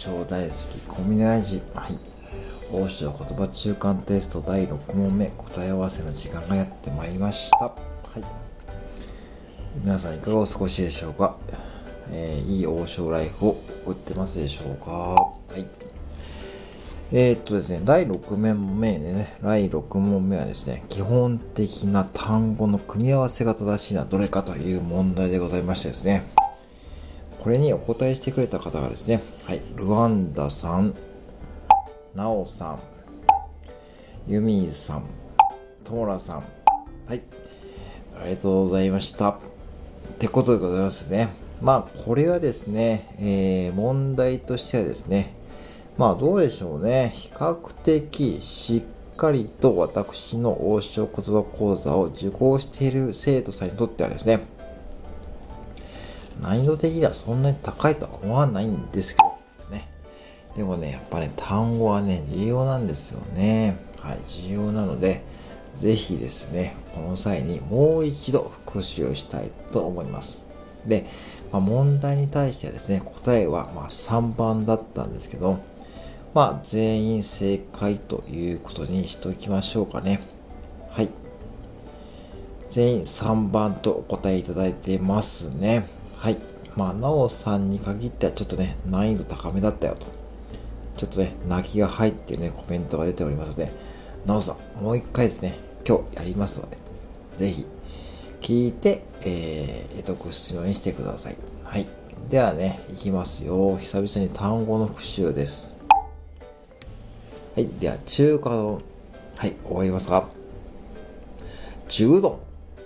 将大好きコミュニ味はい。王将言葉中間テスト第6問目。答え合わせの時間がやってまいりました。はい。皆さんいかがお過ごしでしょうか、えー、いい王将ライフを送ってますでしょうか？はい。えー、っとですね、第6問目ね、第6問目はですね、基本的な単語の組み合わせが正しいのはどれかという問題でございましてですね、これにお答えしてくれた方がですね、はい、ルワンダさん、ナオさん、ユミーさん、トーラさん、はい、ありがとうございました。ってことでございますね。まあ、これはですね、えー、問題としてはですね、まあ、どうでしょうね。比較的しっかりと私の王将言葉講座を受講している生徒さんにとってはですね、難易度的にはそんなに高いとは思わないんですけどね。でもね、やっぱね、単語はね、重要なんですよね。はい、重要なので、ぜひですね、この際にもう一度復習をしたいと思います。で、まあ、問題に対してはですね、答えはま3番だったんですけど、まあ、全員正解ということにしておきましょうかね。はい。全員3番とお答えいただいてますね。はい。まあ、なおさんに限ってはちょっとね、難易度高めだったよと。ちょっとね、泣きが入ってるね、コメントが出ておりますので、なおさん、もう一回ですね、今日やりますので、ぜひ、聞いて、えー、得得するようにしてください。はい。ではね、いきますよ。久々に単語の復習です。はい。では、中華丼。はい。終わりますか中丼。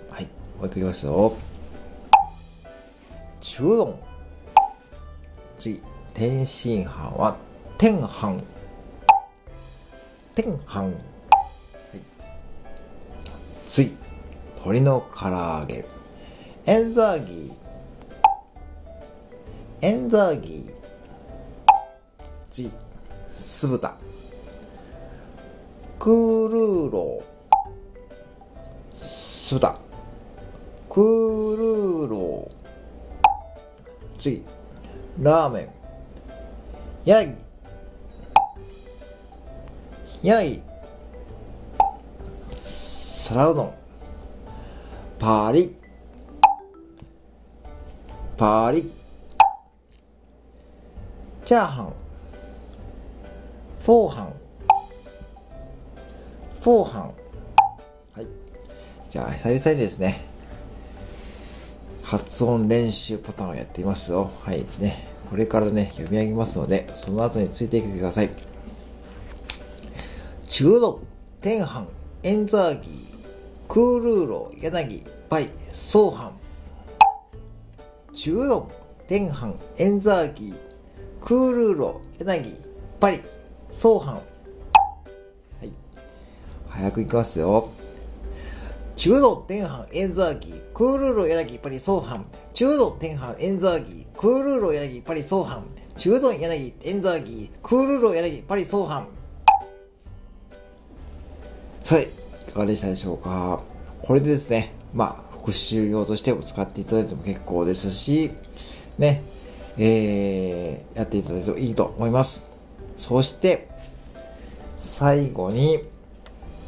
はい。もう一回いきますよ。中丼。次、天津飯は天飯。天飯。はい、次、鶏の唐揚げ。エンザーギー。エンザーギー。次、酢豚。クールーロー。酢豚。クールーロー。次、ラーメン。ヤギ。ヤギ。皿うどん。パリ。パリ。チャーハン。フォーハン。フォーハン。はい。じゃあ、久々にですね、発音練習パターンをやっていますよ。はいね。これからね、読み上げますので、その後についてきてください。中毒、天飯、エンザーギー、クールーロ、柳、パイ、ソーハン。中毒、天飯、エンザーギー、クールーロ、柳、パリ、ソーハン。はい。早くいきますよ。中度天飯エンザーギー、クールロ柳パリソーハン、中度天飯エンザーギー、クールロ柳パリソーハン、中度柳エンザーギー、クールロ柳パリソーハン。さあ、いかがでしたでしょうかこれでですね、まあ、復習用としても使っていただいても結構ですし、ね、えー、やっていただいてもいいと思います。そして、最後に、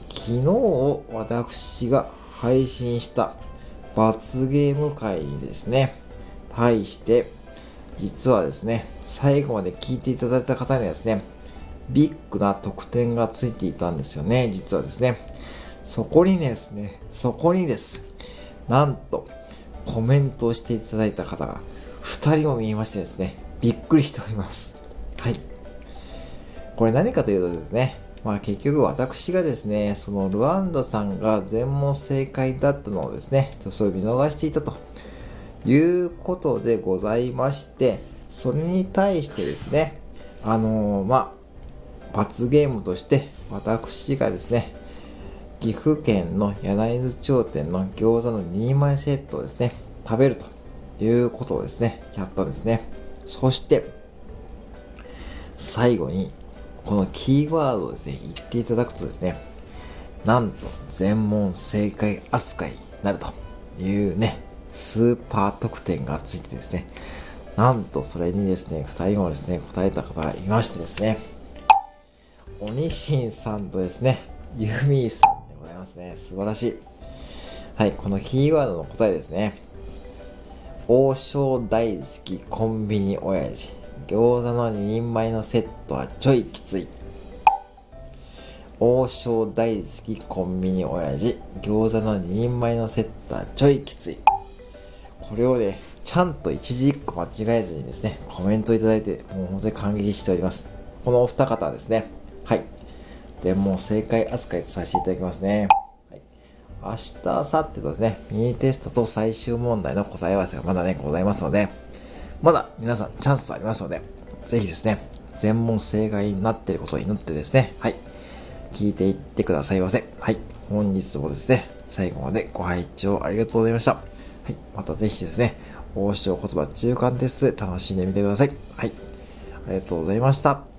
昨日私が配信した罰ゲーム会にですね、対して、実はですね、最後まで聞いていただいた方にはですね、ビッグな特典がついていたんですよね、実はですね。そこにですね、そこにです。なんと、コメントをしていただいた方が2人も見えましてですね、びっくりしております。はい。これ何かというとですね、まあ結局私がですね、そのルワンダさんが全問正解だったのをですね、ちょっとそう見逃していたということでございまして、それに対してですね、あのー、まあ、罰ゲームとして私がですね、岐阜県の柳津町店の餃子の2枚セットをですね、食べるということをですね、やったんですね。そして、最後にこのキーワードをですね、言っていただくとですね、なんと全問正解扱いになるというね、スーパー特典がついてですね、なんとそれにですね、二人もですね、答えた方がいましてですね、おにしんさんとですね、ユーミーさんでございますね。素晴らしい。はい、このキーワードの答えですね。王将大好きコンビニ親父。餃子の2人前のセットはちょいきつい。王将大好きコンビニ親父。餃子の2人前のセットはちょいきつい。これをね、ちゃんと一字一句間違えずにですね、コメントいただいて、もう本当に感激しております。このお二方ですね。はい。で、もう正解扱いとさせていただきますね。はい。明日、明後日とですね、ミニテストと最終問題の答え合わせがまだね、ございますので、まだ皆さんチャンスありますので、ぜひですね、全問正解になっていることを祈ってですね、はい。聞いていってくださいませ。はい。本日もですね、最後までご拝聴ありがとうございました。はい。またぜひですね、王将言葉中間テストで楽しんでみてください。はい。ありがとうございました。